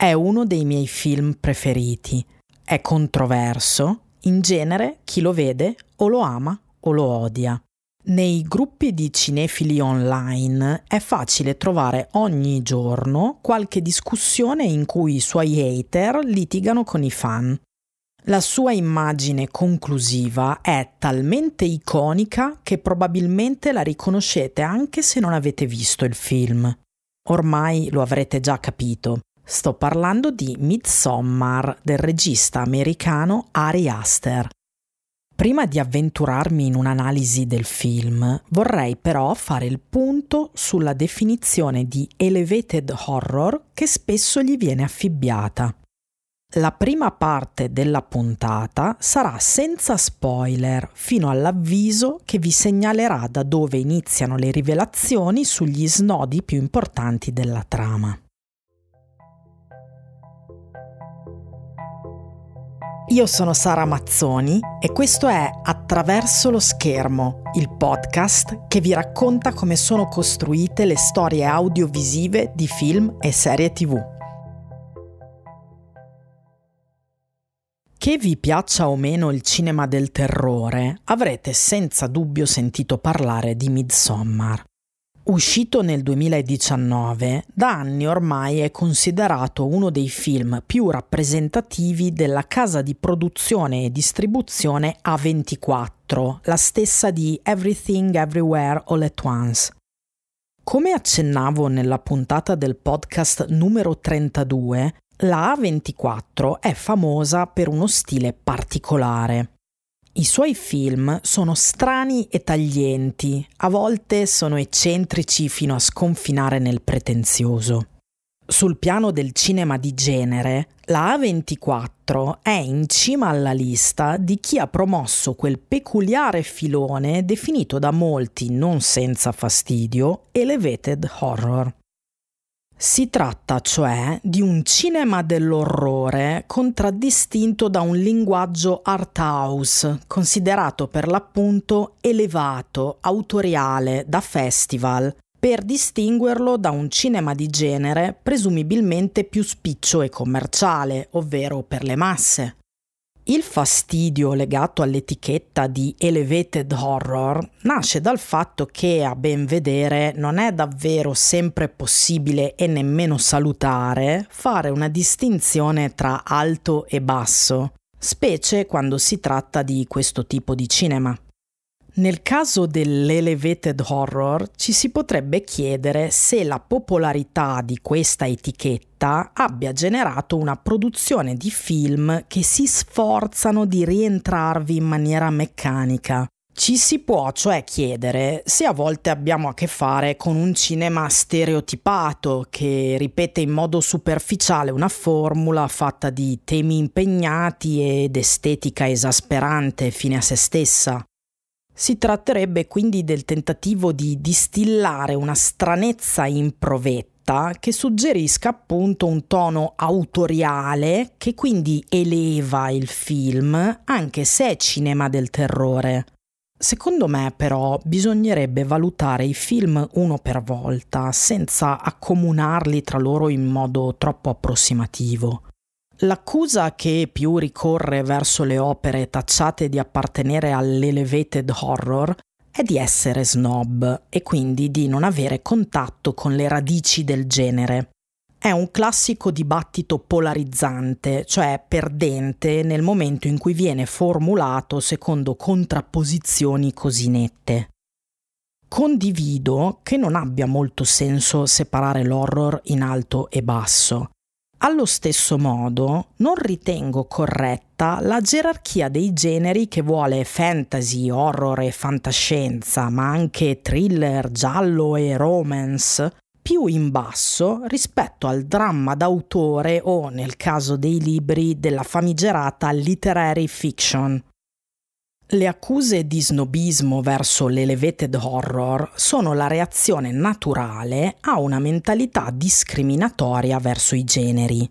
È uno dei miei film preferiti. È controverso, in genere chi lo vede o lo ama o lo odia. Nei gruppi di cinefili online è facile trovare ogni giorno qualche discussione in cui i suoi hater litigano con i fan. La sua immagine conclusiva è talmente iconica che probabilmente la riconoscete anche se non avete visto il film. Ormai lo avrete già capito. Sto parlando di Midsommar del regista americano Ari Aster. Prima di avventurarmi in un'analisi del film, vorrei però fare il punto sulla definizione di elevated horror che spesso gli viene affibbiata. La prima parte della puntata sarà senza spoiler fino all'avviso che vi segnalerà da dove iniziano le rivelazioni sugli snodi più importanti della trama. Io sono Sara Mazzoni e questo è Attraverso lo schermo, il podcast che vi racconta come sono costruite le storie audiovisive di film e serie tv. Che vi piaccia o meno il cinema del terrore, avrete senza dubbio sentito parlare di Midsommar. Uscito nel 2019, da anni ormai è considerato uno dei film più rappresentativi della casa di produzione e distribuzione A24, la stessa di Everything Everywhere All at Once. Come accennavo nella puntata del podcast numero 32, la A24 è famosa per uno stile particolare. I suoi film sono strani e taglienti, a volte sono eccentrici fino a sconfinare nel pretenzioso. Sul piano del cinema di genere, la A24 è in cima alla lista di chi ha promosso quel peculiare filone definito da molti, non senza fastidio, elevated horror. Si tratta cioè di un cinema dell'orrore contraddistinto da un linguaggio art house, considerato per l'appunto elevato, autoriale, da festival, per distinguerlo da un cinema di genere presumibilmente più spiccio e commerciale, ovvero per le masse. Il fastidio legato all'etichetta di elevated horror nasce dal fatto che, a ben vedere, non è davvero sempre possibile e nemmeno salutare fare una distinzione tra alto e basso, specie quando si tratta di questo tipo di cinema. Nel caso dell'elevated horror ci si potrebbe chiedere se la popolarità di questa etichetta abbia generato una produzione di film che si sforzano di rientrarvi in maniera meccanica. Ci si può cioè chiedere se a volte abbiamo a che fare con un cinema stereotipato che ripete in modo superficiale una formula fatta di temi impegnati ed estetica esasperante fine a se stessa. Si tratterebbe quindi del tentativo di distillare una stranezza improvetta che suggerisca appunto un tono autoriale che quindi eleva il film anche se è cinema del terrore. Secondo me però bisognerebbe valutare i film uno per volta senza accomunarli tra loro in modo troppo approssimativo. L'accusa che più ricorre verso le opere tacciate di appartenere all'elevated horror è di essere snob e quindi di non avere contatto con le radici del genere. È un classico dibattito polarizzante, cioè perdente nel momento in cui viene formulato secondo contrapposizioni così nette. Condivido che non abbia molto senso separare l'horror in alto e basso. Allo stesso modo, non ritengo corretta la gerarchia dei generi che vuole fantasy, horror e fantascienza, ma anche thriller, giallo e romance, più in basso rispetto al dramma d'autore o, nel caso dei libri, della famigerata literary fiction. Le accuse di snobismo verso l'elevated horror sono la reazione naturale a una mentalità discriminatoria verso i generi.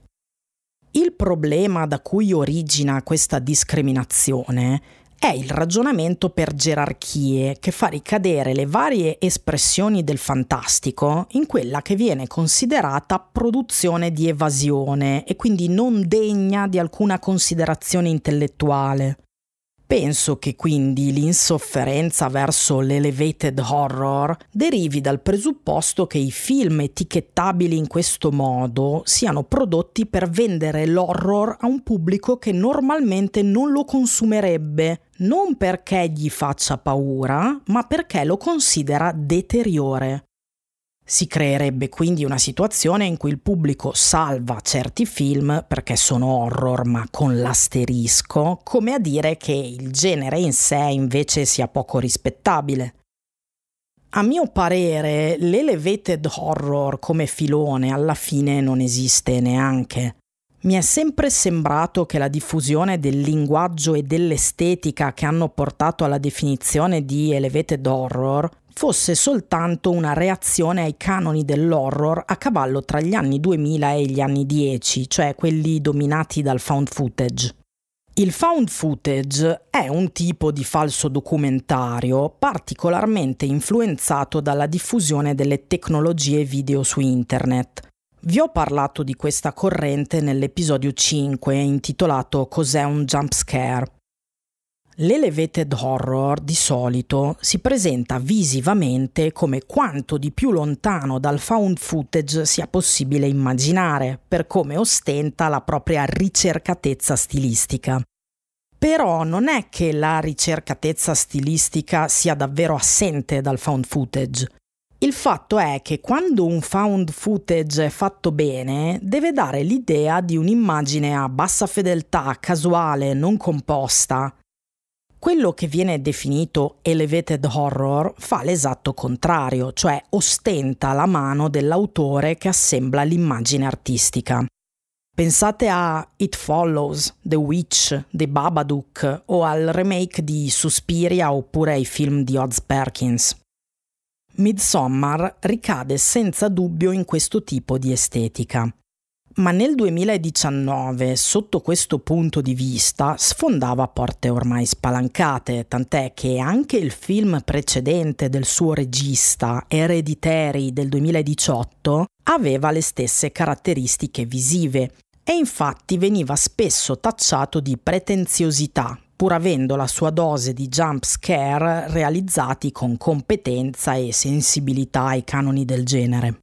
Il problema da cui origina questa discriminazione è il ragionamento per gerarchie che fa ricadere le varie espressioni del fantastico in quella che viene considerata produzione di evasione e quindi non degna di alcuna considerazione intellettuale. Penso che quindi l'insofferenza verso l'elevated horror derivi dal presupposto che i film etichettabili in questo modo siano prodotti per vendere l'horror a un pubblico che normalmente non lo consumerebbe, non perché gli faccia paura, ma perché lo considera deteriore. Si creerebbe quindi una situazione in cui il pubblico salva certi film perché sono horror ma con l'asterisco, come a dire che il genere in sé invece sia poco rispettabile. A mio parere, l'elevated horror come filone alla fine non esiste neanche. Mi è sempre sembrato che la diffusione del linguaggio e dell'estetica che hanno portato alla definizione di elevated horror fosse soltanto una reazione ai canoni dell'horror a cavallo tra gli anni 2000 e gli anni 10, cioè quelli dominati dal found footage. Il found footage è un tipo di falso documentario particolarmente influenzato dalla diffusione delle tecnologie video su internet. Vi ho parlato di questa corrente nell'episodio 5 intitolato Cos'è un jump scare L'elevated horror di solito si presenta visivamente come quanto di più lontano dal found footage sia possibile immaginare, per come ostenta la propria ricercatezza stilistica. Però non è che la ricercatezza stilistica sia davvero assente dal found footage. Il fatto è che quando un found footage è fatto bene, deve dare l'idea di un'immagine a bassa fedeltà, casuale, non composta, quello che viene definito elevated horror fa l'esatto contrario, cioè ostenta la mano dell'autore che assembla l'immagine artistica. Pensate a It Follows, The Witch, The Babadook o al remake di Suspiria oppure ai film di Odds Perkins. Midsommar ricade senza dubbio in questo tipo di estetica ma nel 2019, sotto questo punto di vista, sfondava porte ormai spalancate, tant'è che anche il film precedente del suo regista, Hereditary del 2018, aveva le stesse caratteristiche visive e infatti veniva spesso tacciato di pretenziosità, pur avendo la sua dose di jump scare realizzati con competenza e sensibilità ai canoni del genere.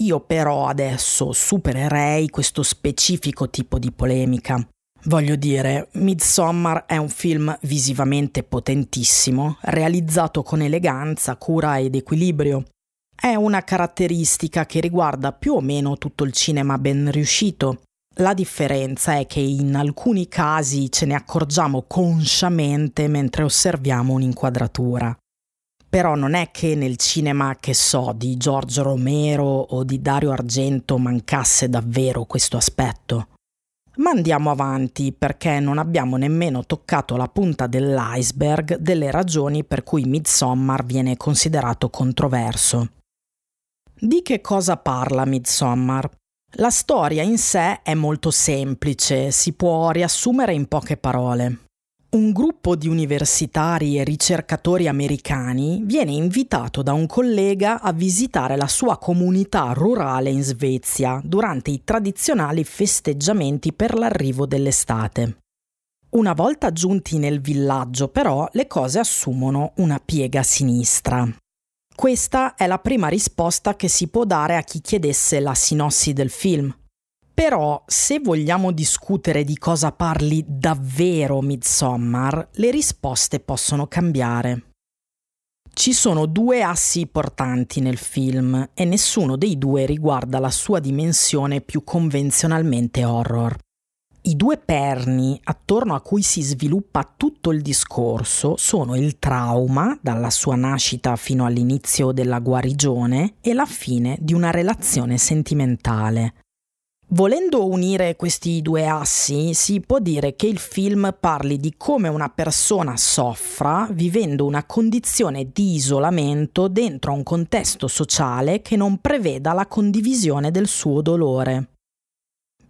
Io però adesso supererei questo specifico tipo di polemica. Voglio dire, Midsommar è un film visivamente potentissimo, realizzato con eleganza, cura ed equilibrio. È una caratteristica che riguarda più o meno tutto il cinema ben riuscito. La differenza è che in alcuni casi ce ne accorgiamo consciamente mentre osserviamo un'inquadratura. Però non è che nel cinema, che so, di Giorgio Romero o di Dario Argento mancasse davvero questo aspetto. Ma andiamo avanti perché non abbiamo nemmeno toccato la punta dell'iceberg delle ragioni per cui Midsommar viene considerato controverso. Di che cosa parla Midsommar? La storia in sé è molto semplice, si può riassumere in poche parole. Un gruppo di universitari e ricercatori americani viene invitato da un collega a visitare la sua comunità rurale in Svezia durante i tradizionali festeggiamenti per l'arrivo dell'estate. Una volta giunti nel villaggio, però, le cose assumono una piega sinistra. Questa è la prima risposta che si può dare a chi chiedesse la sinossi del film. Però, se vogliamo discutere di cosa parli davvero Midsommar, le risposte possono cambiare. Ci sono due assi portanti nel film e nessuno dei due riguarda la sua dimensione più convenzionalmente horror. I due perni attorno a cui si sviluppa tutto il discorso sono il trauma, dalla sua nascita fino all'inizio della guarigione, e la fine di una relazione sentimentale. Volendo unire questi due assi, si può dire che il film parli di come una persona soffra vivendo una condizione di isolamento dentro un contesto sociale che non preveda la condivisione del suo dolore.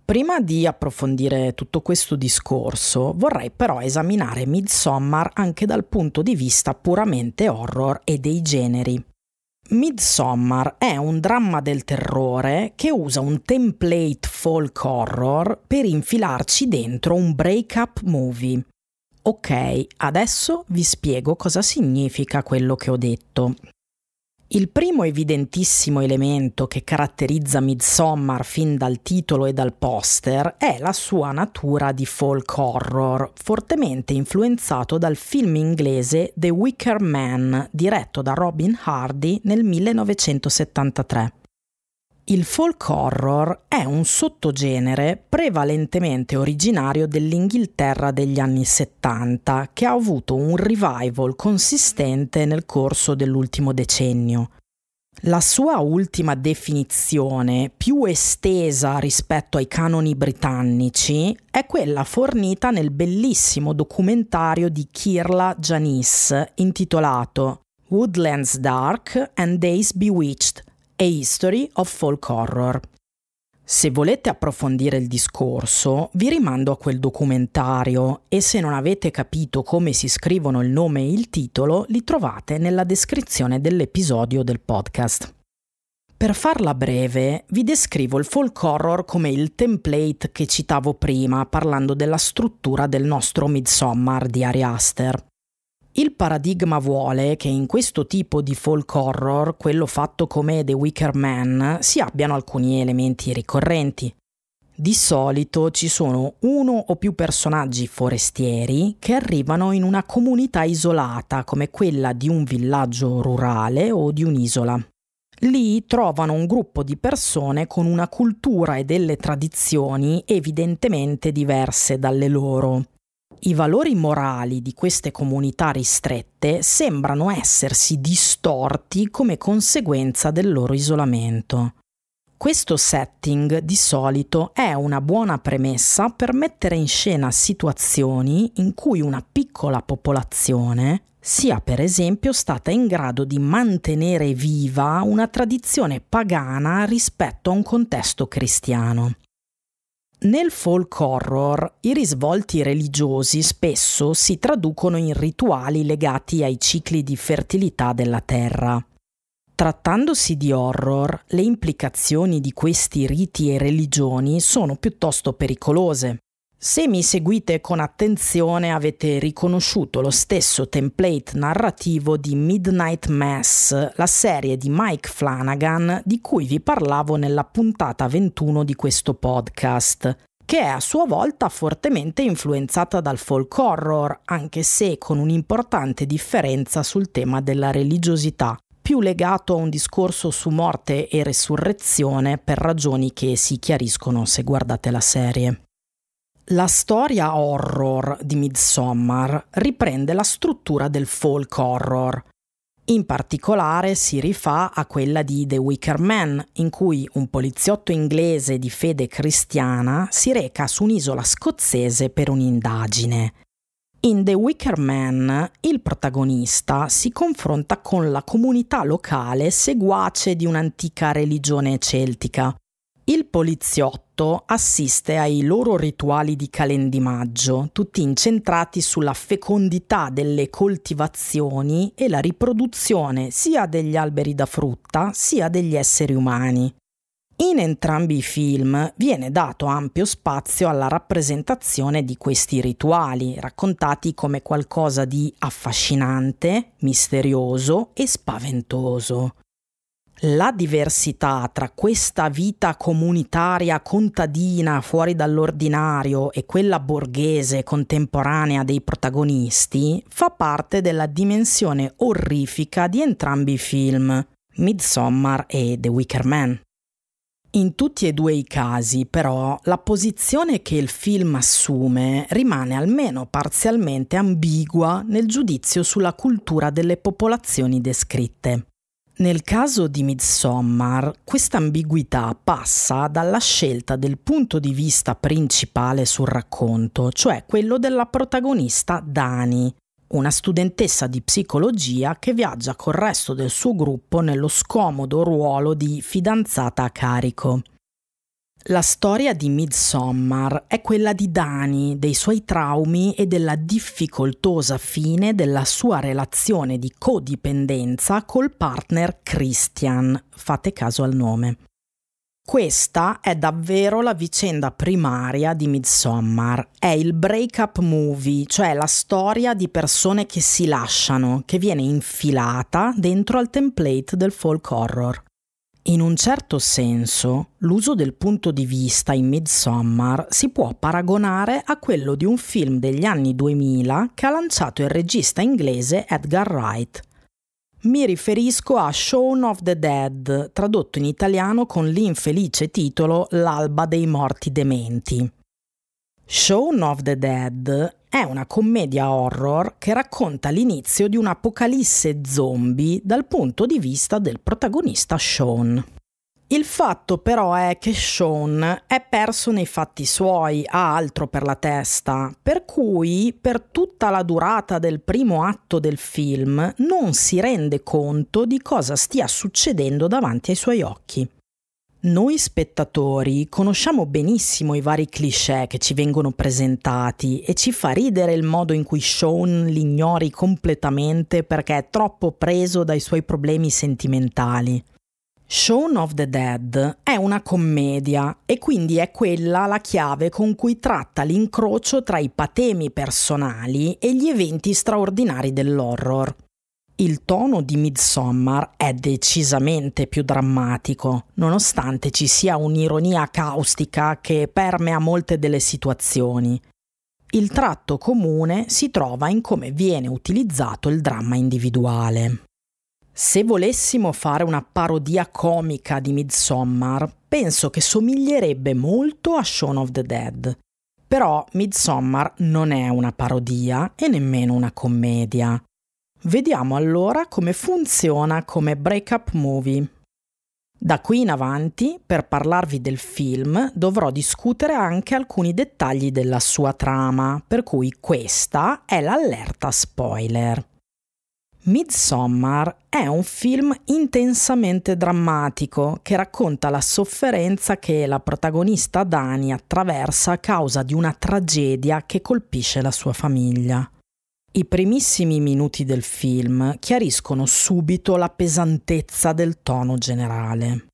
Prima di approfondire tutto questo discorso, vorrei però esaminare Midsommar anche dal punto di vista puramente horror e dei generi. Midsommar è un dramma del terrore che usa un template folk horror per infilarci dentro un break-up movie. Ok, adesso vi spiego cosa significa quello che ho detto. Il primo evidentissimo elemento che caratterizza Midsommar fin dal titolo e dal poster è la sua natura di folk horror, fortemente influenzato dal film inglese The Wicker Man, diretto da Robin Hardy nel 1973. Il folk horror è un sottogenere prevalentemente originario dell'Inghilterra degli anni 70 che ha avuto un revival consistente nel corso dell'ultimo decennio. La sua ultima definizione, più estesa rispetto ai canoni britannici, è quella fornita nel bellissimo documentario di Kirla Janis intitolato Woodlands Dark and Days Bewitched a History of Folk Horror. Se volete approfondire il discorso, vi rimando a quel documentario e se non avete capito come si scrivono il nome e il titolo, li trovate nella descrizione dell'episodio del podcast. Per farla breve, vi descrivo il folk horror come il template che citavo prima parlando della struttura del nostro Midsommar di Ari Aster. Il paradigma vuole che in questo tipo di folk horror, quello fatto come The Wicker Man, si abbiano alcuni elementi ricorrenti. Di solito ci sono uno o più personaggi forestieri che arrivano in una comunità isolata come quella di un villaggio rurale o di un'isola. Lì trovano un gruppo di persone con una cultura e delle tradizioni evidentemente diverse dalle loro i valori morali di queste comunità ristrette sembrano essersi distorti come conseguenza del loro isolamento. Questo setting di solito è una buona premessa per mettere in scena situazioni in cui una piccola popolazione sia per esempio stata in grado di mantenere viva una tradizione pagana rispetto a un contesto cristiano. Nel folk horror i risvolti religiosi spesso si traducono in rituali legati ai cicli di fertilità della terra. Trattandosi di horror, le implicazioni di questi riti e religioni sono piuttosto pericolose. Se mi seguite con attenzione avete riconosciuto lo stesso template narrativo di Midnight Mass, la serie di Mike Flanagan di cui vi parlavo nella puntata 21 di questo podcast, che è a sua volta fortemente influenzata dal folk horror, anche se con un'importante differenza sul tema della religiosità, più legato a un discorso su morte e resurrezione per ragioni che si chiariscono se guardate la serie. La storia horror di Midsommar riprende la struttura del folk horror. In particolare si rifà a quella di The Wicker Man, in cui un poliziotto inglese di fede cristiana si reca su un'isola scozzese per un'indagine. In The Wicker Man il protagonista si confronta con la comunità locale seguace di un'antica religione celtica, il poliziotto assiste ai loro rituali di calendimaggio, tutti incentrati sulla fecondità delle coltivazioni e la riproduzione sia degli alberi da frutta sia degli esseri umani. In entrambi i film viene dato ampio spazio alla rappresentazione di questi rituali, raccontati come qualcosa di affascinante, misterioso e spaventoso. La diversità tra questa vita comunitaria contadina fuori dall'ordinario e quella borghese contemporanea dei protagonisti fa parte della dimensione orrifica di entrambi i film, Midsommar e The Wicker Man. In tutti e due i casi, però, la posizione che il film assume rimane almeno parzialmente ambigua nel giudizio sulla cultura delle popolazioni descritte. Nel caso di Midsommar, questa ambiguità passa dalla scelta del punto di vista principale sul racconto, cioè quello della protagonista Dani, una studentessa di psicologia che viaggia col resto del suo gruppo nello scomodo ruolo di fidanzata a carico. La storia di Midsommar è quella di Dani, dei suoi traumi e della difficoltosa fine della sua relazione di codipendenza col partner Christian. Fate caso al nome. Questa è davvero la vicenda primaria di Midsommar. È il break-up movie, cioè la storia di persone che si lasciano, che viene infilata dentro al template del folk horror. In un certo senso, l'uso del punto di vista in Midsommar si può paragonare a quello di un film degli anni 2000 che ha lanciato il regista inglese Edgar Wright. Mi riferisco a Shaun of the Dead, tradotto in italiano con l'infelice titolo L'alba dei morti dementi. Shaun of the Dead è una commedia horror che racconta l'inizio di un'apocalisse zombie dal punto di vista del protagonista Sean. Il fatto però è che Sean è perso nei fatti suoi, ha altro per la testa, per cui per tutta la durata del primo atto del film non si rende conto di cosa stia succedendo davanti ai suoi occhi. Noi spettatori conosciamo benissimo i vari cliché che ci vengono presentati e ci fa ridere il modo in cui Sean li ignori completamente perché è troppo preso dai suoi problemi sentimentali. Shaun of the Dead è una commedia e quindi è quella la chiave con cui tratta l'incrocio tra i patemi personali e gli eventi straordinari dell'horror. Il tono di Midsommar è decisamente più drammatico, nonostante ci sia un'ironia caustica che permea molte delle situazioni. Il tratto comune si trova in come viene utilizzato il dramma individuale. Se volessimo fare una parodia comica di Midsommar, penso che somiglierebbe molto a Shaun of the Dead. Però Midsommar non è una parodia e nemmeno una commedia. Vediamo allora come funziona come break-up movie. Da qui in avanti, per parlarvi del film, dovrò discutere anche alcuni dettagli della sua trama, per cui questa è l'allerta spoiler. Midsommar è un film intensamente drammatico che racconta la sofferenza che la protagonista Dani attraversa a causa di una tragedia che colpisce la sua famiglia. I primissimi minuti del film chiariscono subito la pesantezza del tono generale.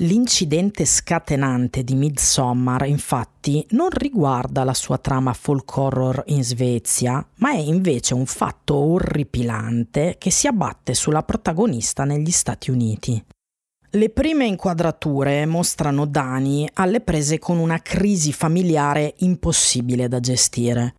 L'incidente scatenante di Midsommar, infatti, non riguarda la sua trama folk horror in Svezia, ma è invece un fatto orripilante che si abbatte sulla protagonista negli Stati Uniti. Le prime inquadrature mostrano Dani alle prese con una crisi familiare impossibile da gestire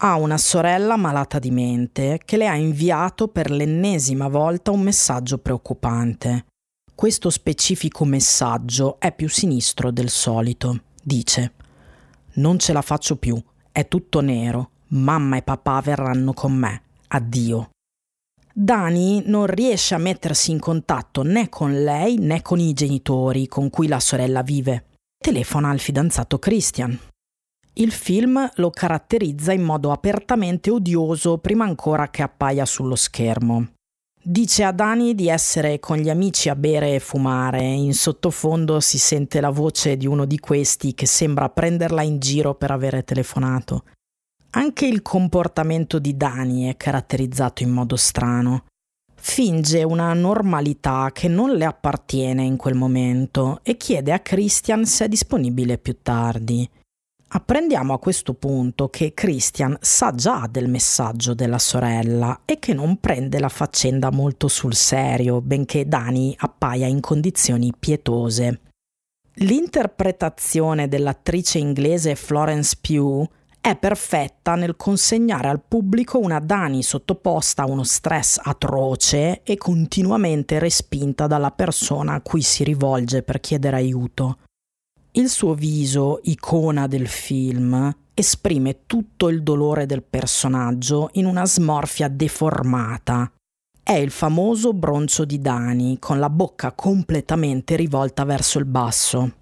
ha una sorella malata di mente che le ha inviato per l'ennesima volta un messaggio preoccupante. Questo specifico messaggio è più sinistro del solito. Dice Non ce la faccio più, è tutto nero, mamma e papà verranno con me, addio. Dani non riesce a mettersi in contatto né con lei né con i genitori con cui la sorella vive. Telefona al fidanzato Christian, il film lo caratterizza in modo apertamente odioso prima ancora che appaia sullo schermo. Dice a Dani di essere con gli amici a bere e fumare, in sottofondo si sente la voce di uno di questi che sembra prenderla in giro per avere telefonato. Anche il comportamento di Dani è caratterizzato in modo strano. Finge una normalità che non le appartiene in quel momento e chiede a Christian se è disponibile più tardi. Apprendiamo a questo punto che Christian sa già del messaggio della sorella e che non prende la faccenda molto sul serio, benché Dani appaia in condizioni pietose. L'interpretazione dell'attrice inglese Florence Pugh è perfetta nel consegnare al pubblico una Dani sottoposta a uno stress atroce e continuamente respinta dalla persona a cui si rivolge per chiedere aiuto. Il suo viso, icona del film, esprime tutto il dolore del personaggio in una smorfia deformata. È il famoso broncio di Dani, con la bocca completamente rivolta verso il basso.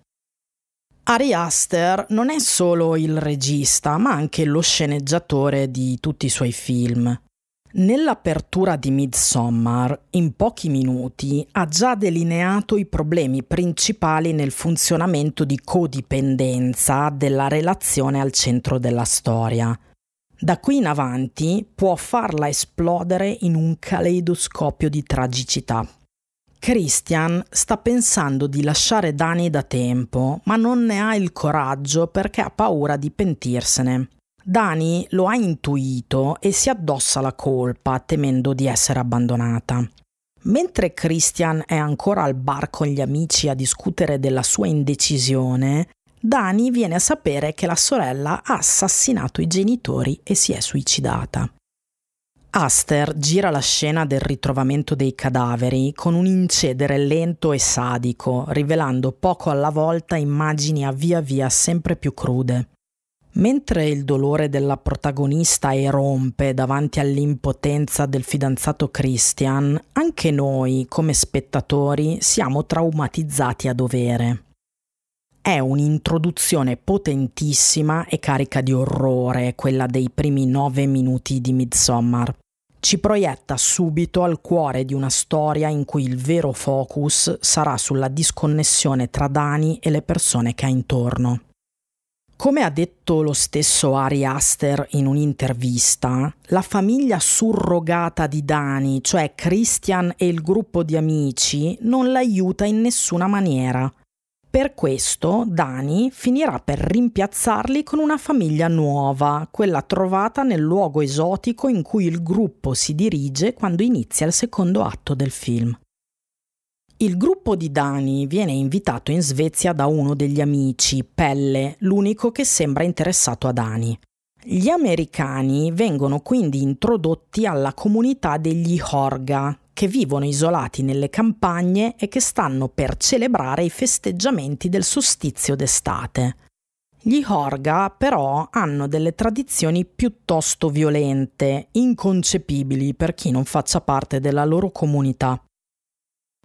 Ari Aster non è solo il regista, ma anche lo sceneggiatore di tutti i suoi film. Nell'apertura di Midsommar, in pochi minuti, ha già delineato i problemi principali nel funzionamento di codipendenza della relazione al centro della storia. Da qui in avanti può farla esplodere in un caleidoscopio di tragicità. Christian sta pensando di lasciare Dani da tempo, ma non ne ha il coraggio perché ha paura di pentirsene. Dani lo ha intuito e si addossa la colpa temendo di essere abbandonata. Mentre Christian è ancora al bar con gli amici a discutere della sua indecisione, Dani viene a sapere che la sorella ha assassinato i genitori e si è suicidata. Aster gira la scena del ritrovamento dei cadaveri con un incedere lento e sadico, rivelando poco alla volta immagini a via via sempre più crude. Mentre il dolore della protagonista erompe davanti all'impotenza del fidanzato Christian, anche noi, come spettatori, siamo traumatizzati a dovere. È un'introduzione potentissima e carica di orrore, quella dei primi nove minuti di Midsommar. Ci proietta subito al cuore di una storia in cui il vero focus sarà sulla disconnessione tra Dani e le persone che ha intorno. Come ha detto lo stesso Ari Aster in un'intervista, la famiglia surrogata di Dani, cioè Christian e il gruppo di amici, non l'aiuta in nessuna maniera. Per questo Dani finirà per rimpiazzarli con una famiglia nuova, quella trovata nel luogo esotico in cui il gruppo si dirige quando inizia il secondo atto del film. Il gruppo di Dani viene invitato in Svezia da uno degli amici, Pelle, l'unico che sembra interessato a Dani. Gli americani vengono quindi introdotti alla comunità degli Horga, che vivono isolati nelle campagne e che stanno per celebrare i festeggiamenti del solstizio d'estate. Gli Horga però hanno delle tradizioni piuttosto violente, inconcepibili per chi non faccia parte della loro comunità.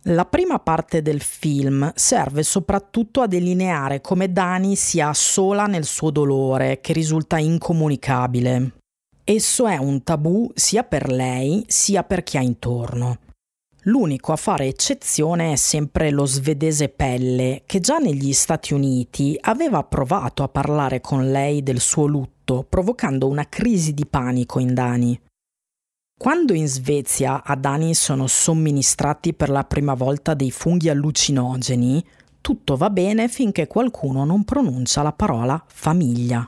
La prima parte del film serve soprattutto a delineare come Dani sia sola nel suo dolore, che risulta incomunicabile. Esso è un tabù sia per lei sia per chi ha intorno. L'unico a fare eccezione è sempre lo svedese Pelle, che già negli Stati Uniti aveva provato a parlare con lei del suo lutto, provocando una crisi di panico in Dani. Quando in Svezia a Dani sono somministrati per la prima volta dei funghi allucinogeni, tutto va bene finché qualcuno non pronuncia la parola famiglia.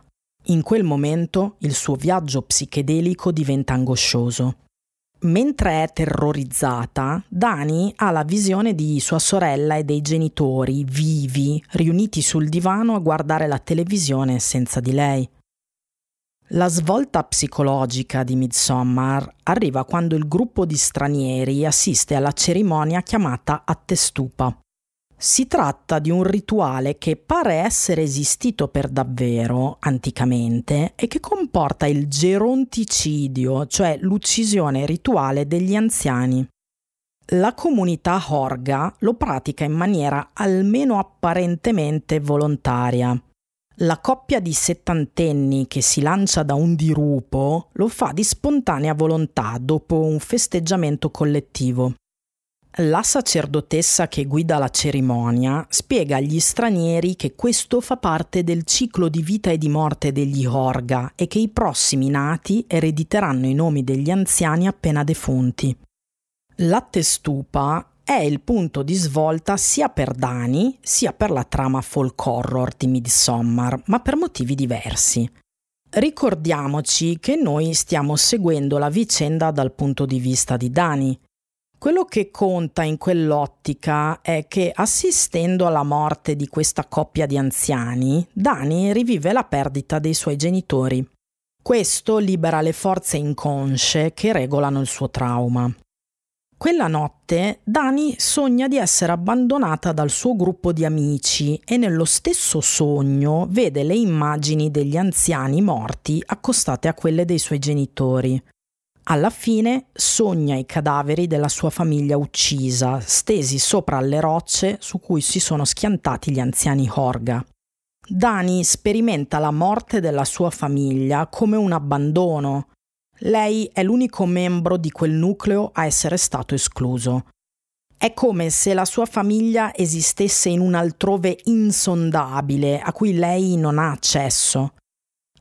In quel momento il suo viaggio psichedelico diventa angoscioso. Mentre è terrorizzata, Dani ha la visione di sua sorella e dei genitori vivi, riuniti sul divano a guardare la televisione senza di lei. La svolta psicologica di Midsommar arriva quando il gruppo di stranieri assiste alla cerimonia chiamata Attestupa. Si tratta di un rituale che pare essere esistito per davvero anticamente e che comporta il geronticidio, cioè l'uccisione rituale degli anziani. La comunità Horga lo pratica in maniera almeno apparentemente volontaria. La coppia di settantenni che si lancia da un dirupo lo fa di spontanea volontà dopo un festeggiamento collettivo. La sacerdotessa che guida la cerimonia spiega agli stranieri che questo fa parte del ciclo di vita e di morte degli Horga e che i prossimi nati erediteranno i nomi degli anziani appena defunti. La testupa è il punto di svolta sia per Dani sia per la trama folk horror di Midsommar, ma per motivi diversi. Ricordiamoci che noi stiamo seguendo la vicenda dal punto di vista di Dani. Quello che conta in quell'ottica è che assistendo alla morte di questa coppia di anziani, Dani rivive la perdita dei suoi genitori. Questo libera le forze inconsce che regolano il suo trauma. Quella notte Dani sogna di essere abbandonata dal suo gruppo di amici e nello stesso sogno vede le immagini degli anziani morti accostate a quelle dei suoi genitori. Alla fine sogna i cadaveri della sua famiglia uccisa, stesi sopra le rocce su cui si sono schiantati gli anziani Horga. Dani sperimenta la morte della sua famiglia come un abbandono, Lei è l'unico membro di quel nucleo a essere stato escluso. È come se la sua famiglia esistesse in un altrove insondabile a cui lei non ha accesso.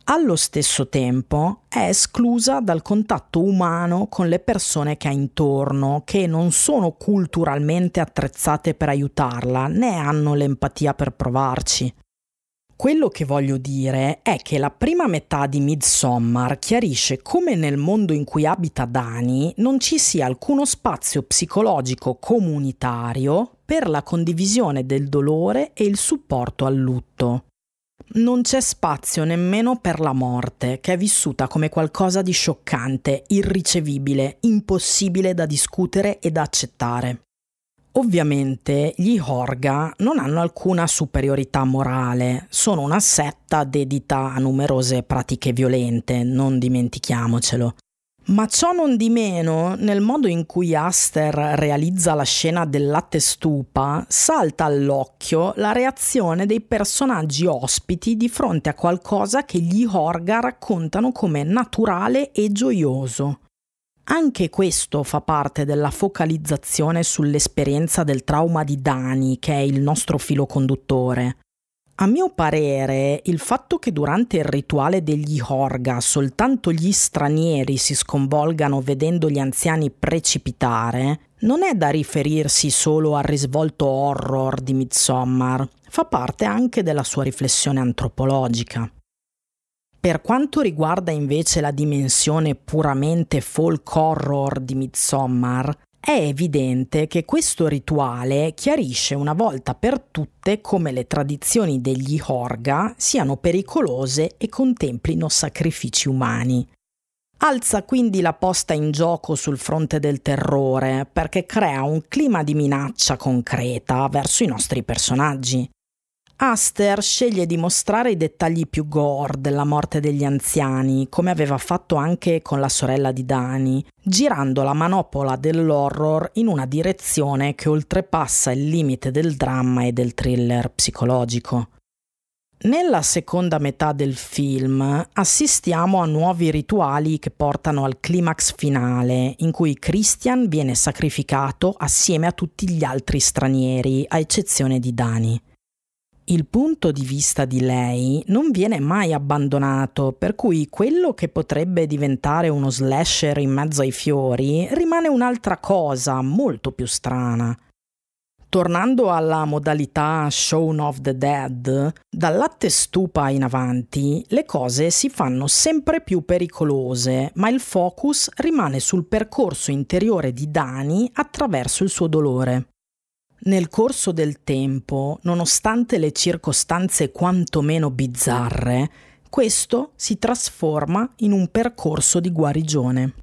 Allo stesso tempo è esclusa dal contatto umano con le persone che ha intorno, che non sono culturalmente attrezzate per aiutarla, né hanno l'empatia per provarci. Quello che voglio dire è che la prima metà di Midsommar chiarisce come nel mondo in cui abita Dani non ci sia alcuno spazio psicologico comunitario per la condivisione del dolore e il supporto al lutto. Non c'è spazio nemmeno per la morte, che è vissuta come qualcosa di scioccante, irricevibile, impossibile da discutere e da accettare. Ovviamente gli Horga non hanno alcuna superiorità morale, sono una setta dedita a numerose pratiche violente, non dimentichiamocelo. Ma ciò non di meno, nel modo in cui Aster realizza la scena del latte stupa, salta all'occhio la reazione dei personaggi ospiti di fronte a qualcosa che gli Horga raccontano come naturale e gioioso. Anche questo fa parte della focalizzazione sull'esperienza del trauma di Dani, che è il nostro filo conduttore. A mio parere, il fatto che durante il rituale degli Horga soltanto gli stranieri si sconvolgano vedendo gli anziani precipitare non è da riferirsi solo al risvolto horror di Midsommar, fa parte anche della sua riflessione antropologica. Per quanto riguarda invece la dimensione puramente folk horror di Midsommar, è evidente che questo rituale chiarisce una volta per tutte come le tradizioni degli Horga siano pericolose e contemplino sacrifici umani. Alza quindi la posta in gioco sul fronte del terrore perché crea un clima di minaccia concreta verso i nostri personaggi. Aster sceglie di mostrare i dettagli più gore della morte degli anziani, come aveva fatto anche con la sorella di Dani, girando la manopola dell'horror in una direzione che oltrepassa il limite del dramma e del thriller psicologico. Nella seconda metà del film assistiamo a nuovi rituali che portano al climax finale, in cui Christian viene sacrificato assieme a tutti gli altri stranieri, a eccezione di Dani il punto di vista di lei non viene mai abbandonato, per cui quello che potrebbe diventare uno slasher in mezzo ai fiori rimane un'altra cosa molto più strana. Tornando alla modalità Shaun of the Dead, dal latte stupa in avanti le cose si fanno sempre più pericolose, ma il focus rimane sul percorso interiore di Dani attraverso il suo dolore. Nel corso del tempo, nonostante le circostanze quantomeno bizzarre, questo si trasforma in un percorso di guarigione.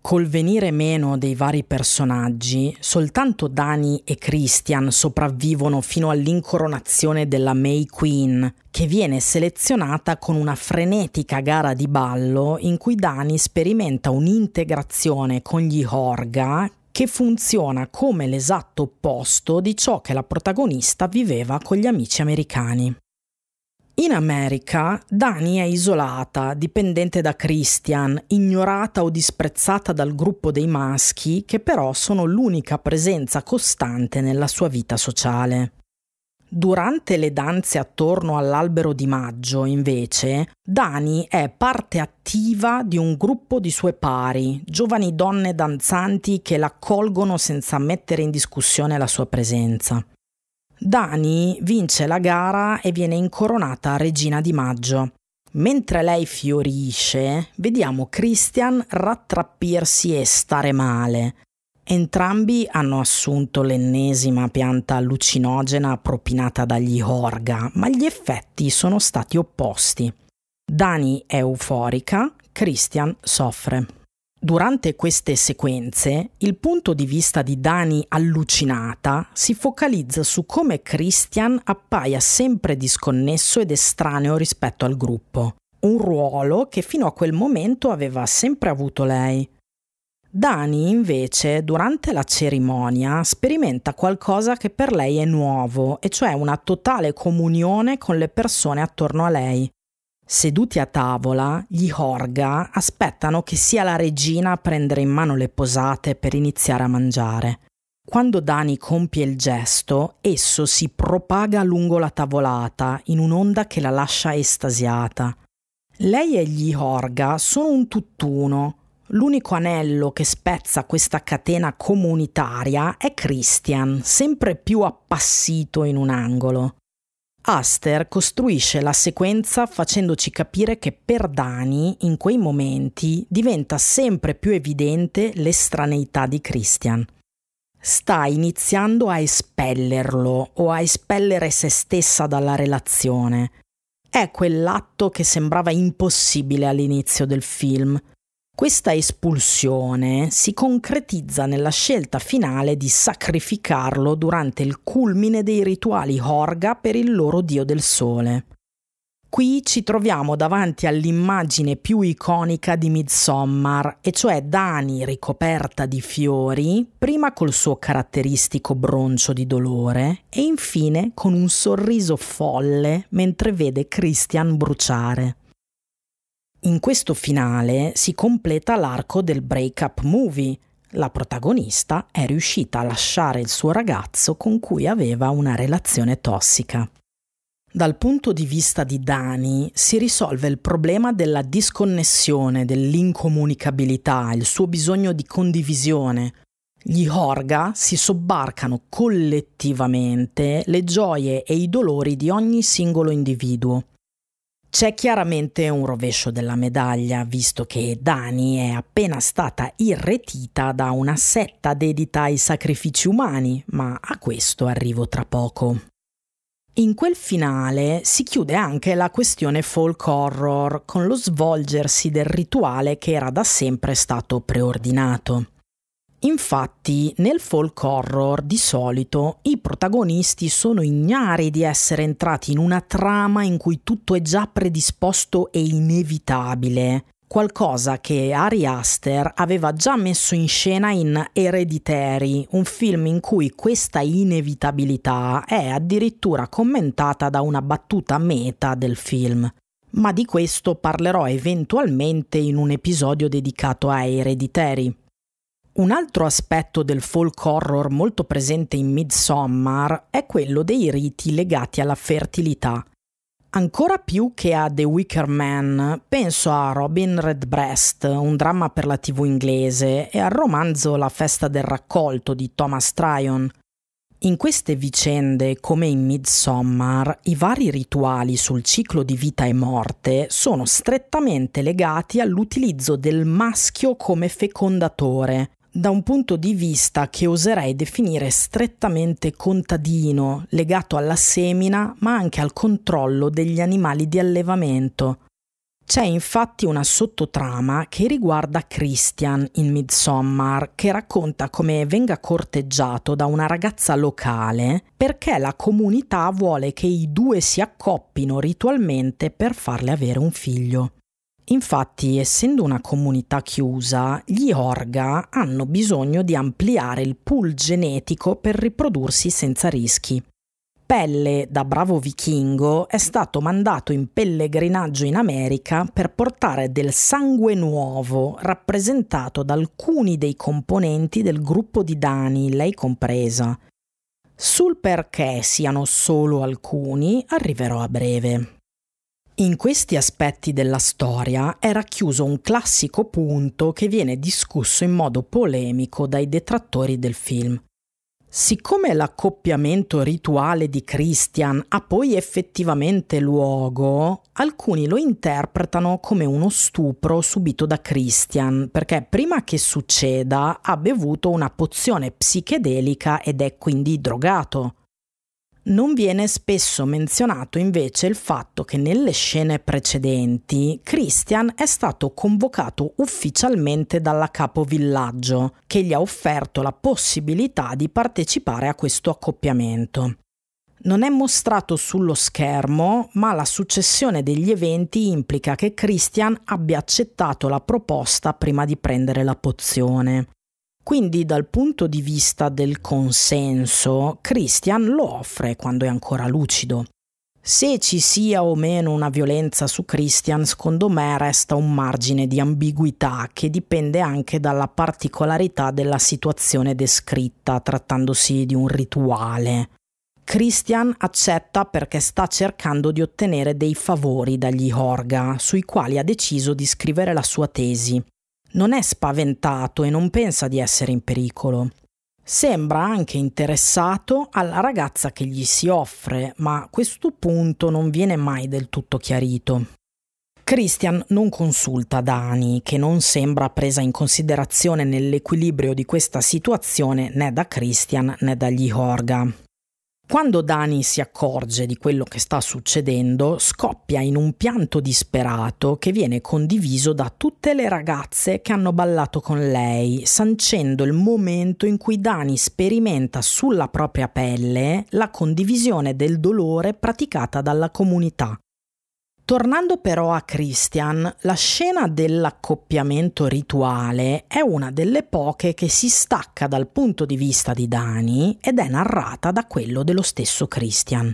Col venire meno dei vari personaggi, soltanto Dani e Christian sopravvivono fino all'incoronazione della May Queen, che viene selezionata con una frenetica gara di ballo in cui Dani sperimenta un'integrazione con gli Horga che funziona come l'esatto opposto di ciò che la protagonista viveva con gli amici americani. In America, Dani è isolata, dipendente da Christian, ignorata o disprezzata dal gruppo dei maschi che però sono l'unica presenza costante nella sua vita sociale. Durante le danze attorno all'albero di maggio, invece, Dani è parte attiva di un gruppo di sue pari, giovani donne danzanti che l'accolgono senza mettere in discussione la sua presenza. Dani vince la gara e viene incoronata regina di maggio. Mentre lei fiorisce, vediamo Christian rattrappirsi e stare male, Entrambi hanno assunto l'ennesima pianta allucinogena propinata dagli Horga, ma gli effetti sono stati opposti. Dani è euforica, Christian soffre. Durante queste sequenze, il punto di vista di Dani allucinata si focalizza su come Christian appaia sempre disconnesso ed estraneo rispetto al gruppo, un ruolo che fino a quel momento aveva sempre avuto lei. Dani invece durante la cerimonia sperimenta qualcosa che per lei è nuovo, e cioè una totale comunione con le persone attorno a lei. Seduti a tavola, gli Horga aspettano che sia la regina a prendere in mano le posate per iniziare a mangiare. Quando Dani compie il gesto, esso si propaga lungo la tavolata in un'onda che la lascia estasiata. Lei e gli Horga sono un tutt'uno. L'unico anello che spezza questa catena comunitaria è Christian, sempre più appassito in un angolo. Aster costruisce la sequenza facendoci capire che per Dani, in quei momenti, diventa sempre più evidente l'estraneità di Christian. Sta iniziando a espellerlo o a espellere se stessa dalla relazione. È quell'atto che sembrava impossibile all'inizio del film, questa espulsione si concretizza nella scelta finale di sacrificarlo durante il culmine dei rituali Horga per il loro dio del sole. Qui ci troviamo davanti all'immagine più iconica di Midsommar, e cioè Dani ricoperta di fiori, prima col suo caratteristico broncio di dolore e infine con un sorriso folle mentre vede Christian bruciare. In questo finale si completa l'arco del break-up movie. La protagonista è riuscita a lasciare il suo ragazzo con cui aveva una relazione tossica. Dal punto di vista di Dani si risolve il problema della disconnessione, dell'incomunicabilità, il suo bisogno di condivisione. Gli Horga si sobbarcano collettivamente le gioie e i dolori di ogni singolo individuo. C'è chiaramente un rovescio della medaglia, visto che Dani è appena stata irretita da una setta dedita ai sacrifici umani, ma a questo arrivo tra poco. In quel finale si chiude anche la questione folk horror con lo svolgersi del rituale che era da sempre stato preordinato. Infatti, nel folk horror di solito i protagonisti sono ignari di essere entrati in una trama in cui tutto è già predisposto e inevitabile, qualcosa che Ari Aster aveva già messo in scena in Hereditary, un film in cui questa inevitabilità è addirittura commentata da una battuta meta del film. Ma di questo parlerò eventualmente in un episodio dedicato a Hereditary. Un altro aspetto del folk horror molto presente in Midsommar è quello dei riti legati alla fertilità. Ancora più che a The Wicker Man, penso a Robin Redbreast, un dramma per la TV inglese, e al romanzo La festa del raccolto di Thomas Tryon. In queste vicende, come in Midsommar, i vari rituali sul ciclo di vita e morte sono strettamente legati all'utilizzo del maschio come fecondatore, da un punto di vista che oserei definire strettamente contadino, legato alla semina, ma anche al controllo degli animali di allevamento. C'è infatti una sottotrama che riguarda Christian in Midsommar, che racconta come venga corteggiato da una ragazza locale perché la comunità vuole che i due si accoppino ritualmente per farle avere un figlio. Infatti, essendo una comunità chiusa, gli orga hanno bisogno di ampliare il pool genetico per riprodursi senza rischi. Pelle, da bravo vichingo, è stato mandato in pellegrinaggio in America per portare del sangue nuovo, rappresentato da alcuni dei componenti del gruppo di Dani, lei compresa. Sul perché siano solo alcuni arriverò a breve. In questi aspetti della storia è racchiuso un classico punto che viene discusso in modo polemico dai detrattori del film. Siccome l'accoppiamento rituale di Christian ha poi effettivamente luogo, alcuni lo interpretano come uno stupro subito da Christian, perché prima che succeda ha bevuto una pozione psichedelica ed è quindi drogato. Non viene spesso menzionato invece il fatto che nelle scene precedenti Christian è stato convocato ufficialmente dalla capovillaggio, che gli ha offerto la possibilità di partecipare a questo accoppiamento. Non è mostrato sullo schermo, ma la successione degli eventi implica che Christian abbia accettato la proposta prima di prendere la pozione. Quindi dal punto di vista del consenso, Christian lo offre quando è ancora lucido. Se ci sia o meno una violenza su Christian, secondo me resta un margine di ambiguità che dipende anche dalla particolarità della situazione descritta, trattandosi di un rituale. Christian accetta perché sta cercando di ottenere dei favori dagli Horga, sui quali ha deciso di scrivere la sua tesi. Non è spaventato e non pensa di essere in pericolo. Sembra anche interessato alla ragazza che gli si offre, ma questo punto non viene mai del tutto chiarito. Christian non consulta Dani, che non sembra presa in considerazione nell'equilibrio di questa situazione né da Christian né dagli Horga. Quando Dani si accorge di quello che sta succedendo, scoppia in un pianto disperato che viene condiviso da tutte le ragazze che hanno ballato con lei, sancendo il momento in cui Dani sperimenta sulla propria pelle la condivisione del dolore praticata dalla comunità. Tornando però a Christian, la scena dell'accoppiamento rituale è una delle poche che si stacca dal punto di vista di Dani ed è narrata da quello dello stesso Christian.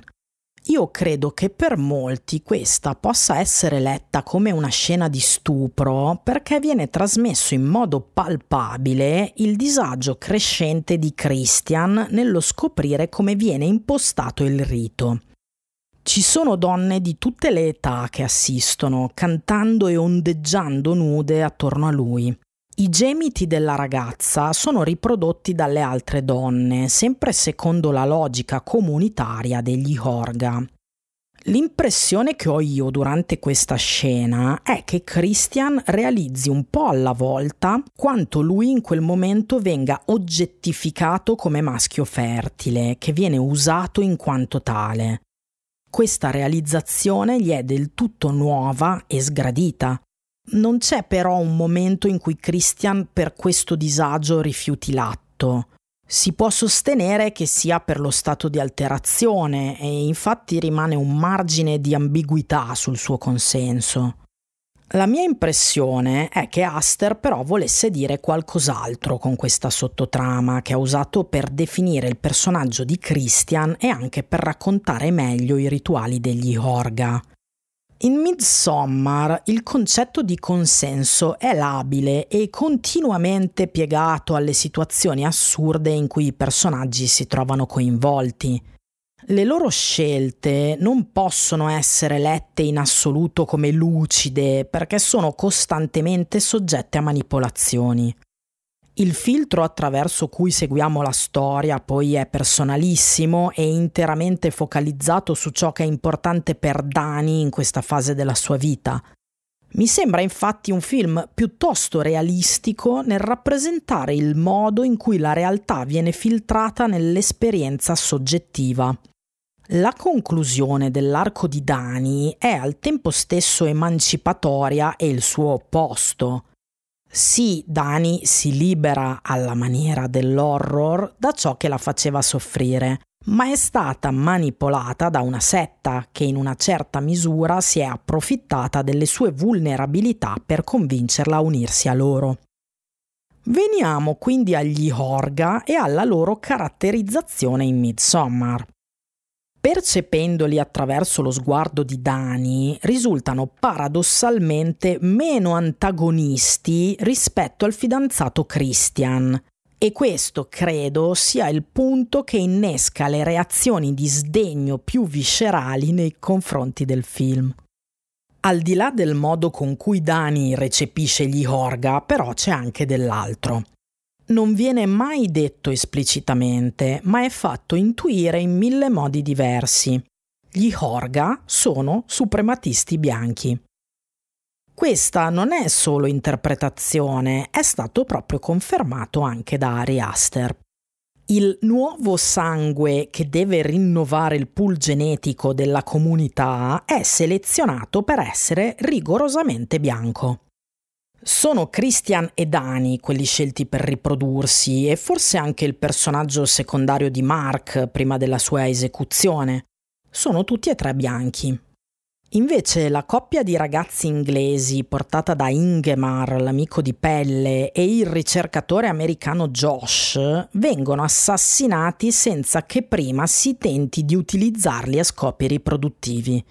Io credo che per molti questa possa essere letta come una scena di stupro perché viene trasmesso in modo palpabile il disagio crescente di Christian nello scoprire come viene impostato il rito. Ci sono donne di tutte le età che assistono, cantando e ondeggiando nude attorno a lui. I gemiti della ragazza sono riprodotti dalle altre donne, sempre secondo la logica comunitaria degli Horga. L'impressione che ho io durante questa scena è che Christian realizzi un po' alla volta quanto lui in quel momento venga oggettificato come maschio fertile, che viene usato in quanto tale. Questa realizzazione gli è del tutto nuova e sgradita. Non c'è però un momento in cui Christian per questo disagio rifiuti l'atto. Si può sostenere che sia per lo stato di alterazione e infatti rimane un margine di ambiguità sul suo consenso. La mia impressione è che Aster però volesse dire qualcos'altro con questa sottotrama che ha usato per definire il personaggio di Christian e anche per raccontare meglio i rituali degli Horga. In Midsommar il concetto di consenso è labile e continuamente piegato alle situazioni assurde in cui i personaggi si trovano coinvolti. Le loro scelte non possono essere lette in assoluto come lucide perché sono costantemente soggette a manipolazioni. Il filtro attraverso cui seguiamo la storia poi è personalissimo e interamente focalizzato su ciò che è importante per Dani in questa fase della sua vita. Mi sembra infatti un film piuttosto realistico nel rappresentare il modo in cui la realtà viene filtrata nell'esperienza soggettiva. La conclusione dell'arco di Dani è al tempo stesso emancipatoria e il suo opposto. Sì, Dani si libera alla maniera dell'horror da ciò che la faceva soffrire, ma è stata manipolata da una setta che in una certa misura si è approfittata delle sue vulnerabilità per convincerla a unirsi a loro. Veniamo quindi agli Horga e alla loro caratterizzazione in Midsommar. Percependoli attraverso lo sguardo di Dani, risultano paradossalmente meno antagonisti rispetto al fidanzato Christian. E questo credo sia il punto che innesca le reazioni di sdegno più viscerali nei confronti del film. Al di là del modo con cui Dani recepisce gli Horga, però c'è anche dell'altro non viene mai detto esplicitamente, ma è fatto intuire in mille modi diversi. Gli Horga sono suprematisti bianchi. Questa non è solo interpretazione, è stato proprio confermato anche da Ari Aster. Il nuovo sangue che deve rinnovare il pool genetico della comunità è selezionato per essere rigorosamente bianco. Sono Christian e Dani quelli scelti per riprodursi e forse anche il personaggio secondario di Mark prima della sua esecuzione. Sono tutti e tre bianchi. Invece la coppia di ragazzi inglesi portata da Ingemar, l'amico di pelle, e il ricercatore americano Josh vengono assassinati senza che prima si tenti di utilizzarli a scopi riproduttivi.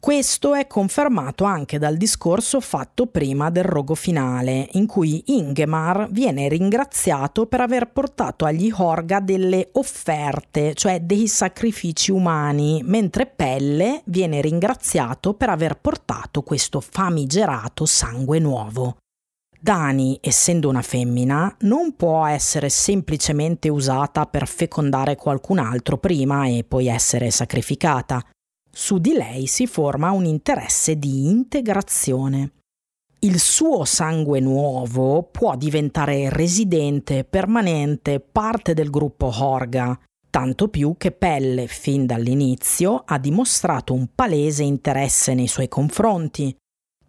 Questo è confermato anche dal discorso fatto prima del rogo finale, in cui Ingemar viene ringraziato per aver portato agli Horga delle offerte, cioè dei sacrifici umani, mentre Pelle viene ringraziato per aver portato questo famigerato sangue nuovo. Dani, essendo una femmina, non può essere semplicemente usata per fecondare qualcun altro prima e poi essere sacrificata su di lei si forma un interesse di integrazione. Il suo sangue nuovo può diventare residente, permanente, parte del gruppo Horga, tanto più che Pelle fin dall'inizio ha dimostrato un palese interesse nei suoi confronti,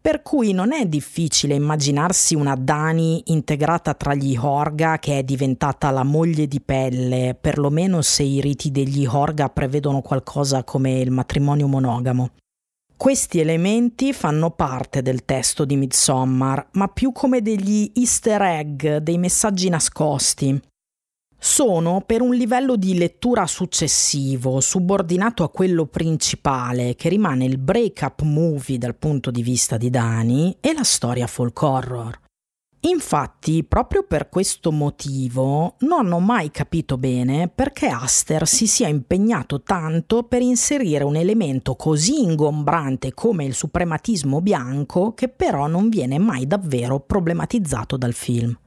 per cui non è difficile immaginarsi una Dani integrata tra gli Horga che è diventata la moglie di pelle, perlomeno se i riti degli Horga prevedono qualcosa come il matrimonio monogamo. Questi elementi fanno parte del testo di Midsommar, ma più come degli easter egg, dei messaggi nascosti sono per un livello di lettura successivo, subordinato a quello principale, che rimane il break-up movie dal punto di vista di Dani e la storia folk horror. Infatti, proprio per questo motivo, non ho mai capito bene perché Aster si sia impegnato tanto per inserire un elemento così ingombrante come il suprematismo bianco che però non viene mai davvero problematizzato dal film.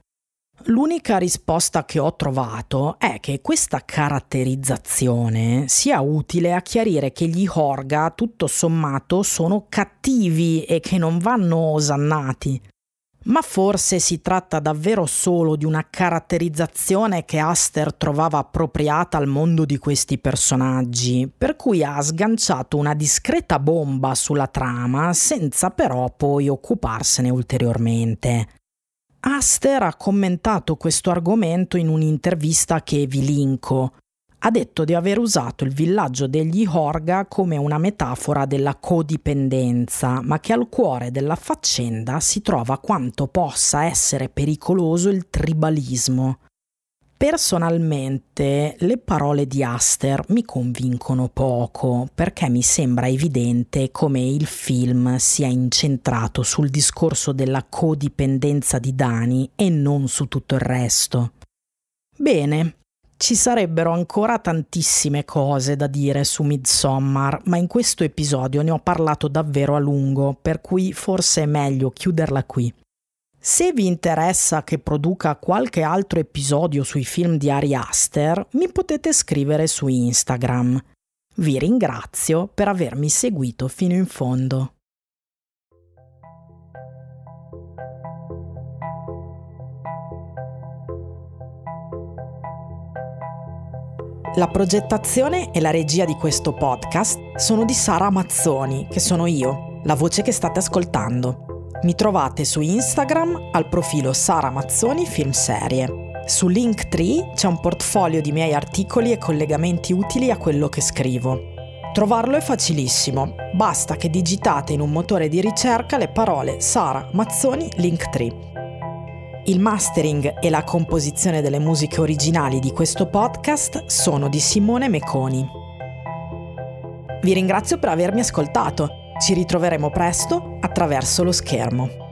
L'unica risposta che ho trovato è che questa caratterizzazione sia utile a chiarire che gli Horga tutto sommato sono cattivi e che non vanno osannati. Ma forse si tratta davvero solo di una caratterizzazione che Aster trovava appropriata al mondo di questi personaggi, per cui ha sganciato una discreta bomba sulla trama senza però poi occuparsene ulteriormente. Aster ha commentato questo argomento in un'intervista che vi linko. Ha detto di aver usato il villaggio degli Horga come una metafora della codipendenza, ma che al cuore della faccenda si trova quanto possa essere pericoloso il tribalismo. Personalmente le parole di Aster mi convincono poco perché mi sembra evidente come il film sia incentrato sul discorso della codipendenza di Dani e non su tutto il resto. Bene, ci sarebbero ancora tantissime cose da dire su Midsommar, ma in questo episodio ne ho parlato davvero a lungo, per cui forse è meglio chiuderla qui. Se vi interessa che produca qualche altro episodio sui film di Ari Aster, mi potete scrivere su Instagram. Vi ringrazio per avermi seguito fino in fondo. La progettazione e la regia di questo podcast sono di Sara Mazzoni, che sono io, la voce che state ascoltando. Mi trovate su Instagram al profilo Sara Mazzoni Film Serie. Su Linktree c'è un portfolio di miei articoli e collegamenti utili a quello che scrivo. Trovarlo è facilissimo, basta che digitate in un motore di ricerca le parole Sara Mazzoni Linktree. Il mastering e la composizione delle musiche originali di questo podcast sono di Simone Meconi. Vi ringrazio per avermi ascoltato. Ci ritroveremo presto attraverso lo schermo.